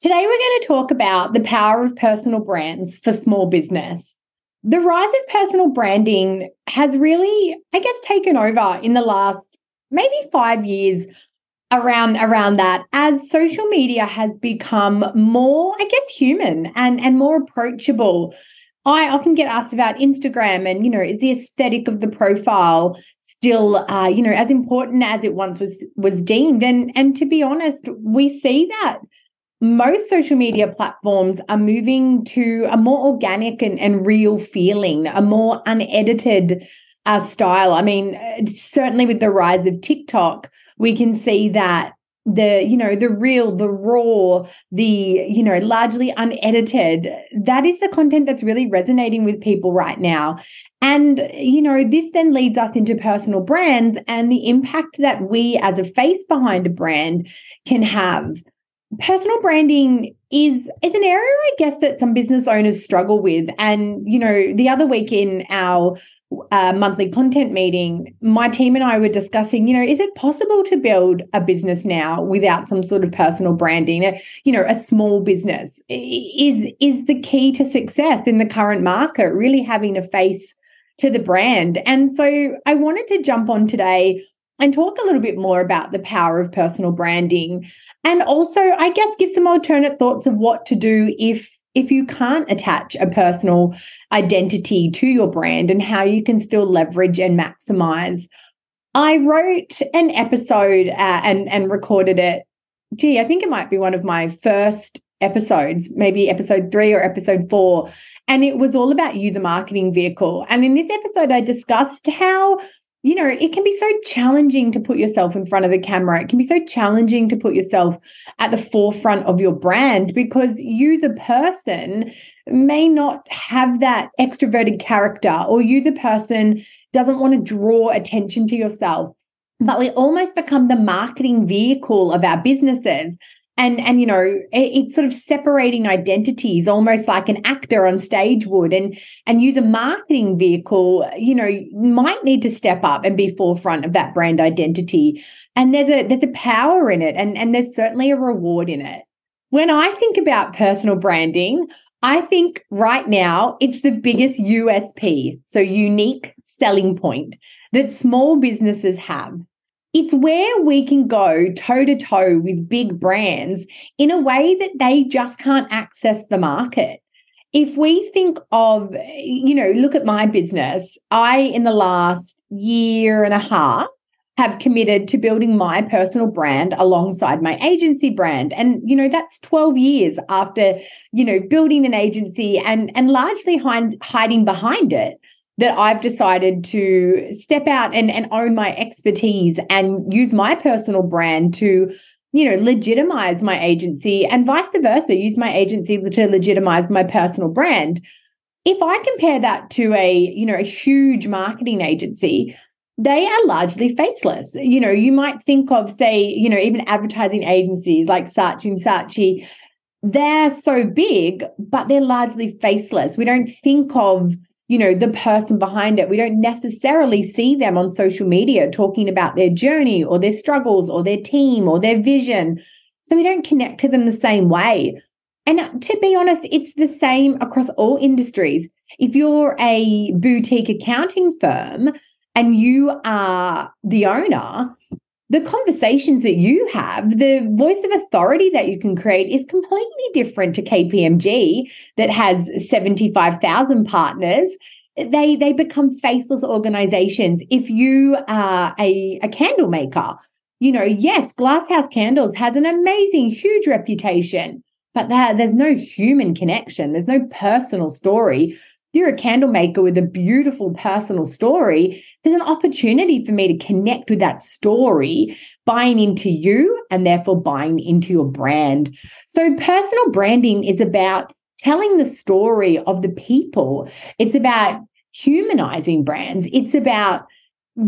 Today, we're going to talk about the power of personal brands for small business. The rise of personal branding has really, I guess, taken over in the last maybe five years around around that as social media has become more i guess human and and more approachable i often get asked about instagram and you know is the aesthetic of the profile still uh, you know as important as it once was was deemed and and to be honest we see that most social media platforms are moving to a more organic and, and real feeling, a more unedited uh, style. I mean, certainly with the rise of TikTok, we can see that the you know the real the raw the you know largely unedited that is the content that's really resonating with people right now and you know this then leads us into personal brands and the impact that we as a face behind a brand can have personal branding is is an area i guess that some business owners struggle with. And you know the other week in our uh, monthly content meeting my team and i were discussing you know is it possible to build a business now without some sort of personal branding? You know a small business. Is is the key to success in the current market really having a face to the brand? And so i wanted to jump on today and talk a little bit more about the power of personal branding. And also i guess give some alternate thoughts of what to do if if you can't attach a personal identity to your brand and how you can still leverage and maximize. I wrote an episode uh, and and recorded it. Gee i think it might be one of my first episodes maybe episode 3 or episode 4 and it was all about you the marketing vehicle. And in this episode i discussed how you know, it can be so challenging to put yourself in front of the camera. It can be so challenging to put yourself at the forefront of your brand because you, the person, may not have that extroverted character, or you, the person, doesn't want to draw attention to yourself. But we almost become the marketing vehicle of our businesses and and you know it's sort of separating identities almost like an actor on stage would. And and use a marketing vehicle you know might need to step up and be forefront of that brand identity. And there's a there's a power in it and and there's certainly a reward in it. When i think about personal branding i think right now it's the biggest usp so unique selling point that small businesses have it's where we can go toe to toe with big brands in a way that they just can't access the market. If we think of, you know, look at my business, I, in the last year and a half, have committed to building my personal brand alongside my agency brand. And you know that's 12 years after you know building an agency and and largely hind, hiding behind it that I've decided to step out and, and own my expertise and use my personal brand to, you know, legitimize my agency and vice versa, use my agency to legitimize my personal brand. If I compare that to a, you know, a huge marketing agency, they are largely faceless. You know, you might think of, say, you know, even advertising agencies like Saatchi and Saatchi, they're so big, but they're largely faceless. We don't think of you know the person behind it. We don't necessarily see them on social media talking about their journey or their struggles or their team or their vision. So we don't connect to them the same way. And to be honest it's the same across all industries. If you're a boutique accounting firm and you are the owner the conversations that you have, the voice of authority that you can create is completely different to KPMG that has 75,000 partners. They, they become faceless organizations. If you are a, a candle maker, you know, yes, Glasshouse Candles has an amazing, huge reputation, but there, there's no human connection. There's no personal story you're a candle maker with a beautiful personal story, there's an opportunity for me to connect with that story, buying into you and therefore buying into your brand. So, personal branding is about telling the story of the people, it's about humanizing brands, it's about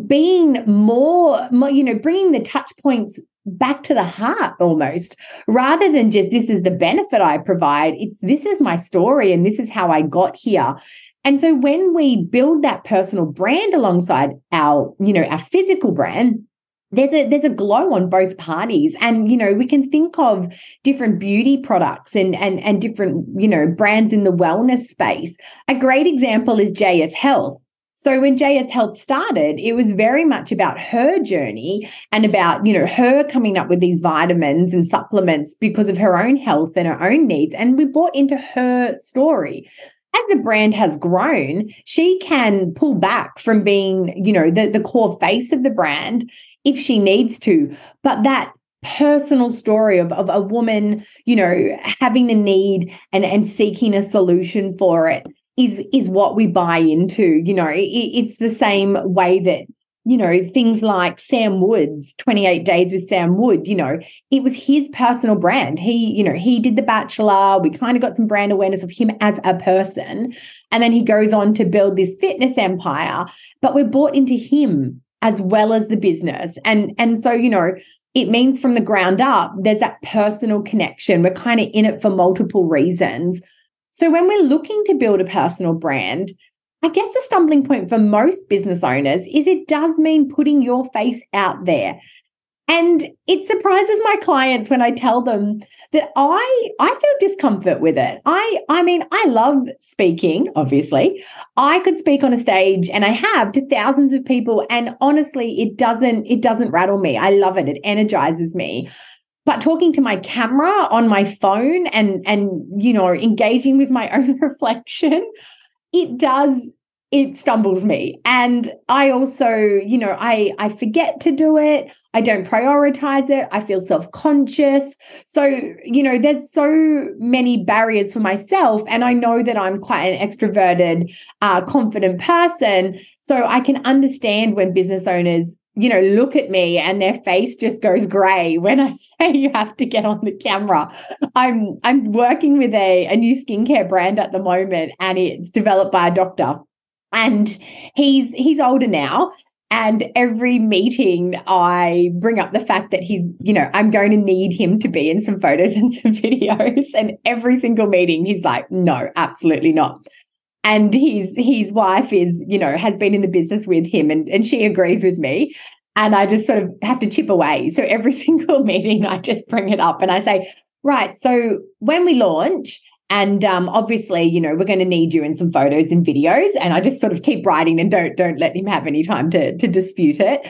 being more, you know, bringing the touch points back to the heart almost rather than just this is the benefit I provide. It's this is my story and this is how I got here. And so when we build that personal brand alongside our, you know, our physical brand, there's a there's a glow on both parties and you know we can think of different beauty products and and and different you know brands in the wellness space a great example is JS Health so when JS Health started, it was very much about her journey and about, you know, her coming up with these vitamins and supplements because of her own health and her own needs. And we bought into her story. As the brand has grown, she can pull back from being, you know, the, the core face of the brand if she needs to. But that personal story of, of a woman, you know, having the need and, and seeking a solution for it is is what we buy into you know? It, it's the same way that you know things like Sam Wood's 28 days with Sam Wood you know? It was his personal brand. He you know he did the bachelor. We kind of got some brand awareness of him as a person. And then he goes on to build this fitness empire but we're bought into him as well as the business. And and so you know it means from the ground up there's that personal connection. We're kind of in it for multiple reasons so when we're looking to build a personal brand, I guess the stumbling point for most business owners is it does mean putting your face out there. And it surprises my clients when I tell them that I I feel discomfort with it. I I mean, I love speaking, obviously. I could speak on a stage and I have to thousands of people and honestly, it doesn't it doesn't rattle me. I love it. It energizes me but talking to my camera on my phone and and you know engaging with my own reflection it does it stumbles me. And i also you know i i forget to do it. I don't prioritize it. I feel self-conscious. So you know there's so many barriers for myself and i know that i'm quite an extroverted uh, confident person. So i can understand when business owners you know, look at me and their face just goes gray when I say you have to get on the camera. I'm I'm working with a, a new skincare brand at the moment and it's developed by a doctor. And he's he's older now. And every meeting, I bring up the fact that he's, you know, I'm going to need him to be in some photos and some videos. And every single meeting, he's like, no, absolutely not and his his wife is you know has been in the business with him and, and she agrees with me. And i just sort of have to chip away. So every single meeting i just bring it up and i say right so when we launch and um, obviously you know we're going to need you in some photos and videos. And i just sort of keep writing and don't don't let him have any time to to dispute it.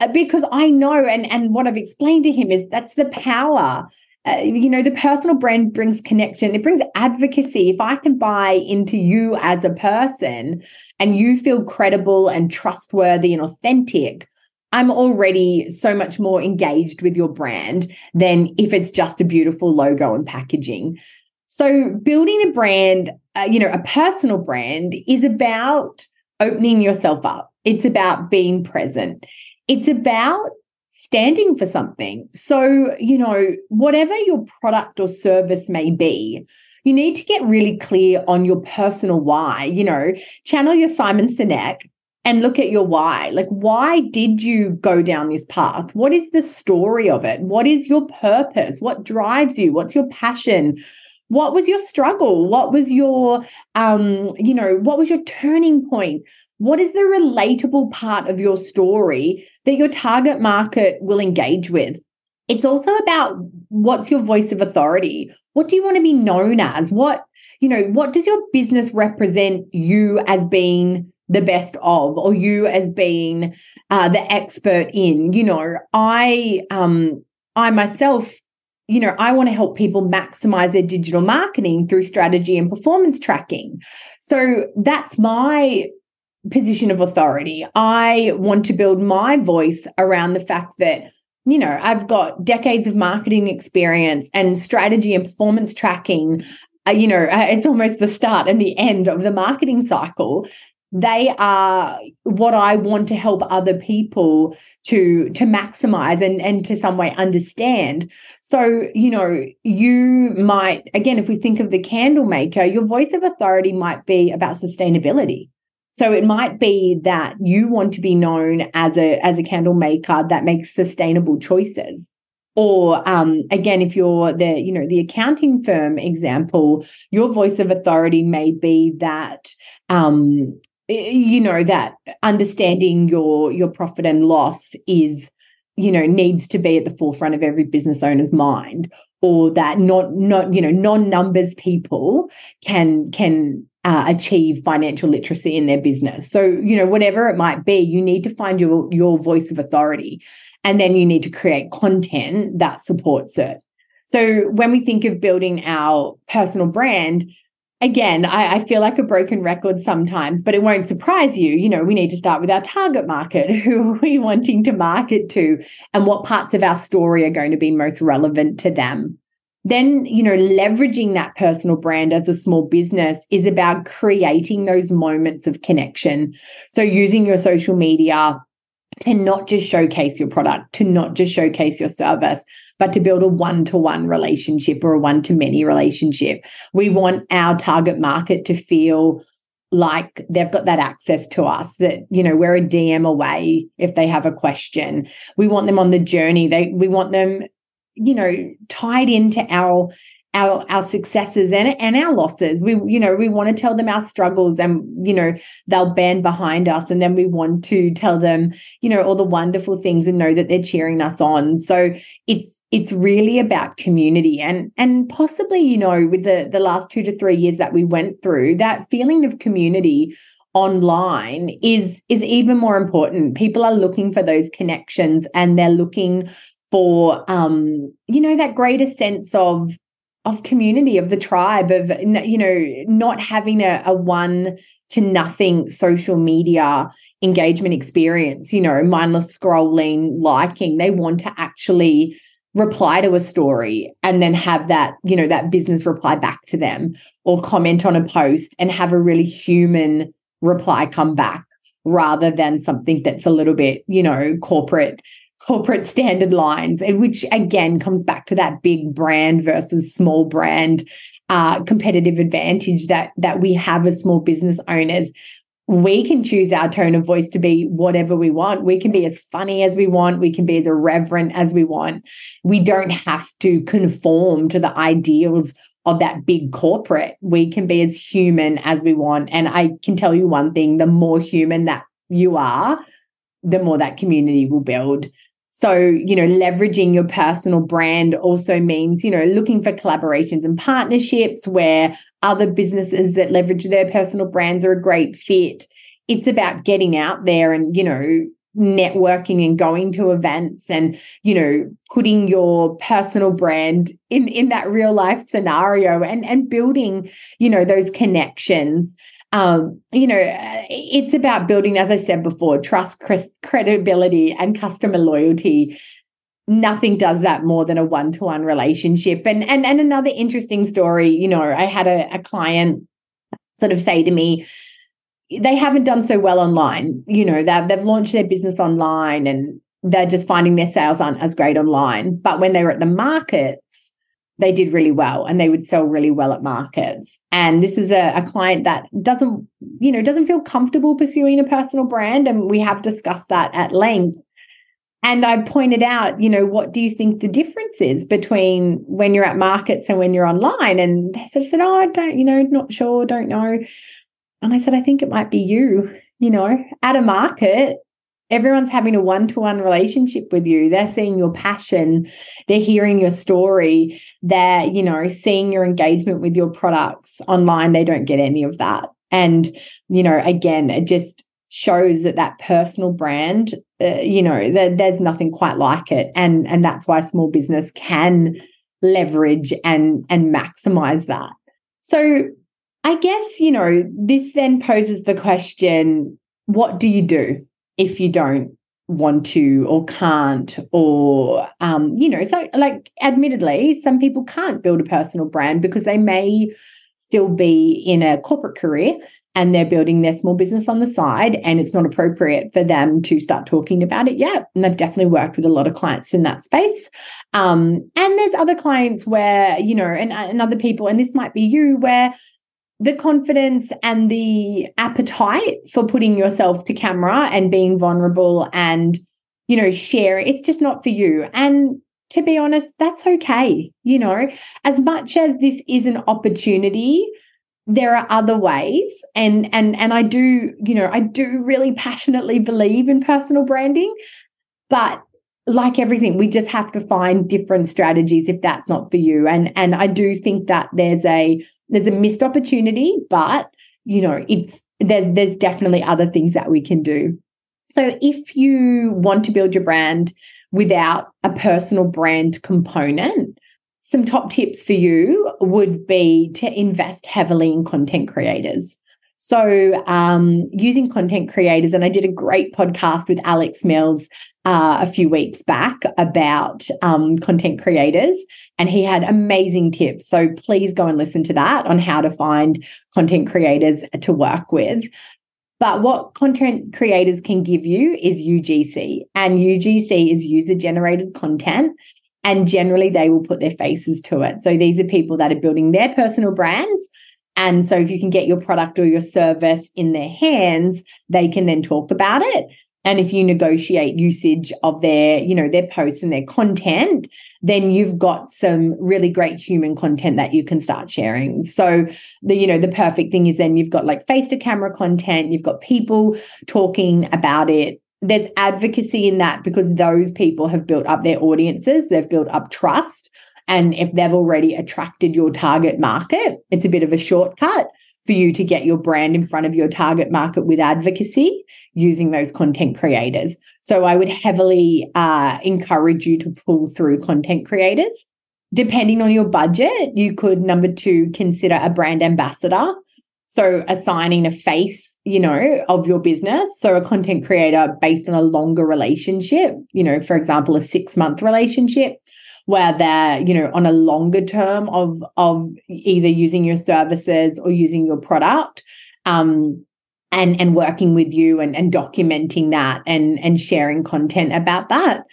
Uh, because i know and and what i've explained to him is that's the power uh, you know, the personal brand brings connection, it brings advocacy. If I can buy into you as a person and you feel credible and trustworthy and authentic, I'm already so much more engaged with your brand than if it's just a beautiful logo and packaging. So, building a brand, uh, you know, a personal brand is about opening yourself up. It's about being present. It's about standing for something. So, you know, whatever your product or service may be, you need to get really clear on your personal why. You know, channel your Simon Sinek and look at your why. Like, why did you go down this path? What is the story of it? What is your purpose? What drives you? What's your passion? What was your struggle? What was your, um, you know, what was your turning point? What is the relatable part of your story that your target market will engage with? It's also about what's your voice of authority? What do you want to be known as? What, you know, what does your business represent you as being the best of or you as being uh, the expert in? You know, I, um, I myself you know, I want to help people maximize their digital marketing through strategy and performance tracking. So that's my position of authority. I want to build my voice around the fact that, you know, I've got decades of marketing experience and strategy and performance tracking uh, you know, uh, it's almost the start and the end of the marketing cycle. They are what I want to help other people to to maximize and and to some way understand. So, you know, you might again, if we think of the candle maker, your voice of authority might be about sustainability. So it might be that you want to be known as a as a candle maker that makes sustainable choices. Or um, again if you're the you know the accounting firm example your voice of authority may be that um, you know that understanding your your profit and loss is you know needs to be at the forefront of every business owner's mind. Or that not not you know non numbers people can can uh, achieve financial literacy in their business. So, you know, whatever it might be, you need to find your your voice of authority and then you need to create content that supports it. So, when we think of building our personal brand, again, I, I, feel like a broken record sometimes, but it won't surprise you. You know, we need to start with our target market. Who are we wanting to market to? And what parts of our story are going to be most relevant to them? Then you know leveraging that personal brand as a small business is about creating those moments of connection. So using your social media to not just showcase your product to not just showcase your service but to build a one-to-one relationship or a one-to-many relationship. We want our target market to feel like they've got that access to us that you know we're a dm away if they have a question. We want them on the journey. They we want them you know tied into our our our successes and and our losses. We you know we want to tell them our struggles and you know they'll band behind us and then we want to tell them you know all the wonderful things and know that they're cheering us on. So it's it's really about community and and possibly you know with the the last 2 to 3 years that we went through that feeling of community online is is even more important. People are looking for those connections and they're looking for um, you know that greater sense of of community of the tribe of you know not having a, a one to nothing social media engagement experience you know mindless scrolling liking they want to actually reply to a story and then have that you know that business reply back to them or comment on a post and have a really human reply come back rather than something that's a little bit you know corporate corporate standard lines, which again comes back to that big brand versus small brand uh, competitive advantage that that we have as small business owners. We can choose our tone of voice to be whatever we want. We can be as funny as we want. We can be as irreverent as we want. We don't have to conform to the ideals of that big corporate. We can be as human as we want. And I can tell you one thing the more human that you are, the more that community will build. So, you know, leveraging your personal brand also means, you know, looking for collaborations and partnerships where other businesses that leverage their personal brands are a great fit. It's about getting out there and, you know, networking and going to events and you know putting your personal brand in in that real life scenario and and building you know those connections um, you know, it's about building, as I said before, trust, credibility, and customer loyalty. Nothing does that more than a one-to-one relationship. And and and another interesting story, you know, I had a, a client sort of say to me, they haven't done so well online. You know, they've they've launched their business online and they're just finding their sales aren't as great online. But when they were at the markets, they did really well and they would sell really well at markets. And this is a, a, client that doesn't, you know, doesn't feel comfortable pursuing a personal brand. And we have discussed that at length. And I pointed out, you know, what do you think the difference is between when you're at markets and when you're online? And they sort of said, Oh, I don't, you know, not sure, don't know. And I said, I think it might be you, you know, at a market, everyone's having a one-to-one relationship with you. They're seeing your passion. They're hearing your story. They're you know seeing your engagement with your products online. They don't get any of that. And you know again it just shows that that personal brand uh, you know that there's nothing quite like it. And and that's why small business can leverage and and maximize that. So i guess you know this then poses the question what do you do if you don't want to or can't or um you know so like admittedly some people can't build a personal brand because they may still be in a corporate career and they're building their small business on the side and it's not appropriate for them to start talking about it yet. And i've definitely worked with a lot of clients in that space. Um, and there's other clients where you know and, and other people and this might be you where the confidence and the appetite for putting yourself to camera and being vulnerable and you know share it's just not for you and to be honest, that's okay. You know, as much as this is an opportunity, there are other ways and and and I do, you know, I do really passionately believe in personal branding, but like everything we just have to find different strategies if that's not for you and and I do think that there's a there's a missed opportunity but you know it's there's there's definitely other things that we can do so if you want to build your brand without a personal brand component, some top tips for you would be to invest heavily in content creators. So, um, using content creators, and I did a great podcast with Alex Mills uh, a few weeks back about um, content creators, and he had amazing tips. So, please go and listen to that on how to find content creators to work with. But what content creators can give you is UGC, and UGC is user generated content. And generally, they will put their faces to it. So these are people that are building their personal brands. And so, if you can get your product or your service in their hands, they can then talk about it. And if you negotiate usage of their you know their posts and their content then you've got some really great human content that you can start sharing. So the you know the perfect thing is then you've got like face to camera content you've got people talking about it. There's advocacy in that because those people have built up their audiences they've built up trust and if they've already attracted your target market it's a bit of a shortcut for you to get your brand in front of your target market with advocacy using those content creators. So I would heavily uh, encourage you to pull through content creators. Depending on your budget, you could number two consider a brand ambassador. So assigning a face, you know, of your business. So a content creator based on a longer relationship, you know, for example, a six month relationship where they're you know on a longer term of of either using your services or using your product um and and working with you and and documenting that and and sharing content about that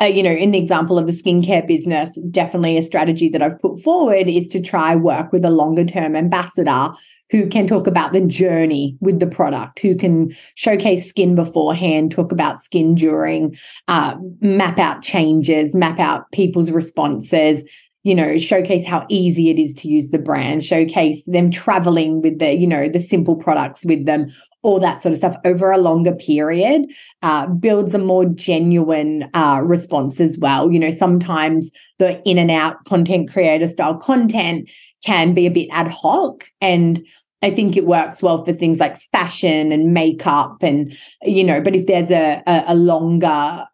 uh, you know, in the example of the skincare business, definitely a strategy that I've put forward is to try work with a longer term ambassador who can talk about the journey with the product, who can showcase skin beforehand, talk about skin during, uh, map out changes, map out people's responses, you know, showcase how easy it is to use the brand, showcase them traveling with the, you know, the simple products with them, all that sort of stuff over a longer period uh, builds a more genuine uh, response as well. You know, sometimes the in and out content creator style content can be a bit ad hoc and I think it works well for things like fashion and makeup and you know, but if there's a, a, a longer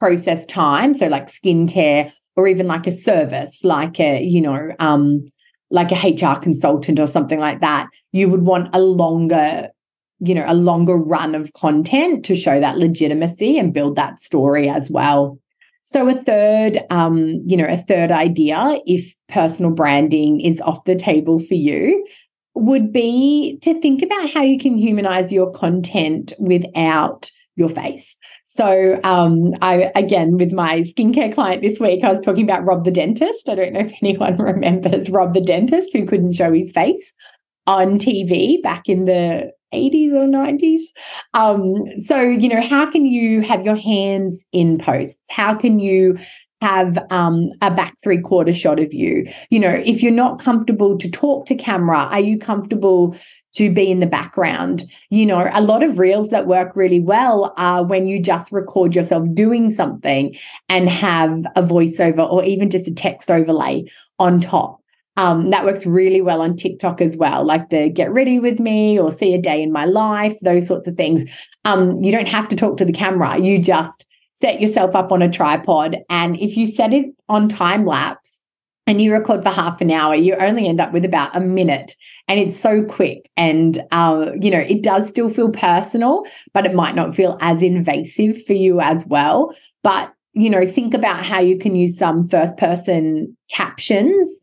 process time, so like skincare or even like a service, like a, you know, um, like a HR consultant or something like that, you would want a longer, you know, a longer run of content to show that legitimacy and build that story as well. So a third, um, you know, a third idea, if personal branding is off the table for you, would be to think about how you can humanize your content without your face. So, um, I again with my skincare client this week, I was talking about Rob the dentist. I don't know if anyone remembers Rob the dentist who couldn't show his face on TV back in the 80s or 90s. Um, so, you know, how can you have your hands in posts? How can you have um, a back three quarter shot of you. You know, if you're not comfortable to talk to camera, are you comfortable to be in the background? You know, a lot of reels that work really well are when you just record yourself doing something and have a voiceover or even just a text overlay on top. Um, that works really well on TikTok as well, like the get ready with me or see a day in my life, those sorts of things. Um, you don't have to talk to the camera. You just set yourself up on a tripod. And if you set it on time lapse, and you record for half an hour, you only end up with about a minute. And it's so quick. And, uh, you know, it does still feel personal, but it might not feel as invasive for you as well. But, you know, think about how you can use some first person captions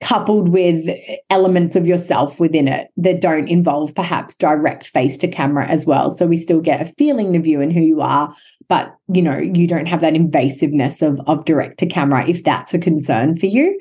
coupled with elements of yourself within it that don't involve perhaps direct face to camera as well. So we still get a feeling of you and who you are but you know you don't have that invasiveness of of direct to camera if that's a concern for you.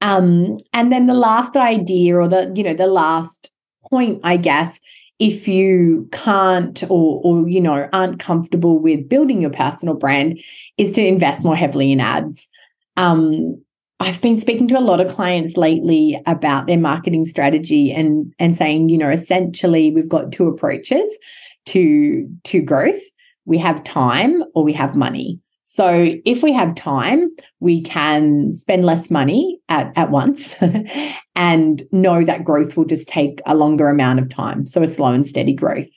Um and then the last idea or the you know the last point i guess if you can't or or you know aren't comfortable with building your personal brand is to invest more heavily in ads. Um I've been speaking to a lot of clients lately about their marketing strategy and and saying, you know, essentially we've got two approaches to to growth. We have time or we have money. So if we have time, we can spend less money at, at once and know that growth will just take a longer amount of time. So a slow and steady growth.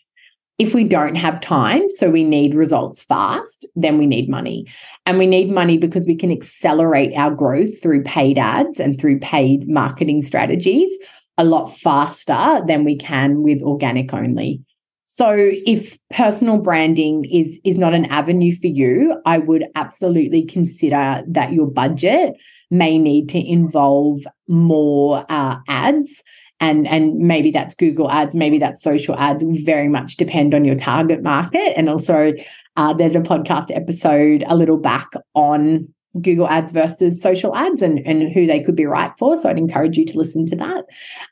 If we don't have time, so we need results fast, then we need money. And we need money because we can accelerate our growth through paid ads and through paid marketing strategies a lot faster than we can with organic only. So if personal branding is is not an avenue for you, I would absolutely consider that your budget may need to involve more uh, ads and and maybe that's google ads maybe that's social ads we very much depend on your target market. And also uh, there's a podcast episode a little back on google ads versus social ads and and who they could be right for so i'd encourage you to listen to that.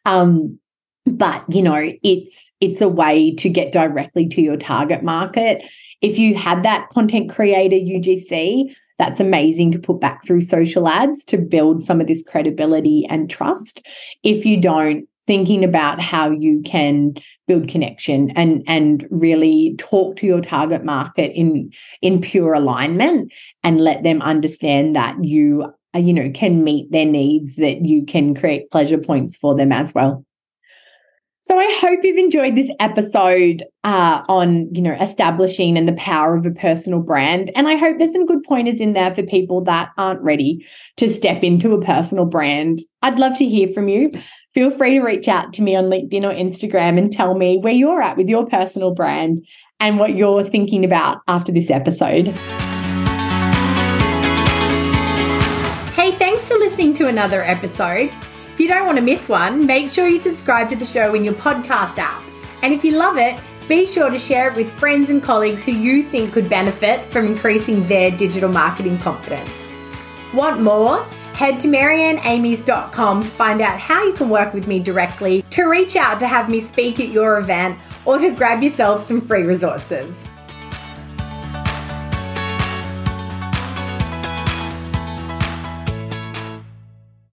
Um, but you know it's it's a way to get directly to your target market. If you had that content creator ugc that's amazing to put back through social ads to build some of this credibility and trust. If you don't thinking about how you can build connection and and really talk to your target market in in pure alignment and let them understand that you you know can meet their needs that you can create pleasure points for them as well so I hope you've enjoyed this episode uh, on, you know, establishing and the power of a personal brand. And I hope there's some good pointers in there for people that aren't ready to step into a personal brand. I'd love to hear from you feel free to reach out to me on LinkedIn or Instagram and tell me where you're at with your personal brand and what you're thinking about after this episode. Hey, thanks for listening to another episode. If you don't want to miss one, make sure you subscribe to the show in your podcast app. And if you love it, be sure to share it with friends and colleagues who you think could benefit from increasing their digital marketing confidence. Want more? Head to marianneamies.com to find out how you can work with me directly, to reach out to have me speak at your event, or to grab yourself some free resources.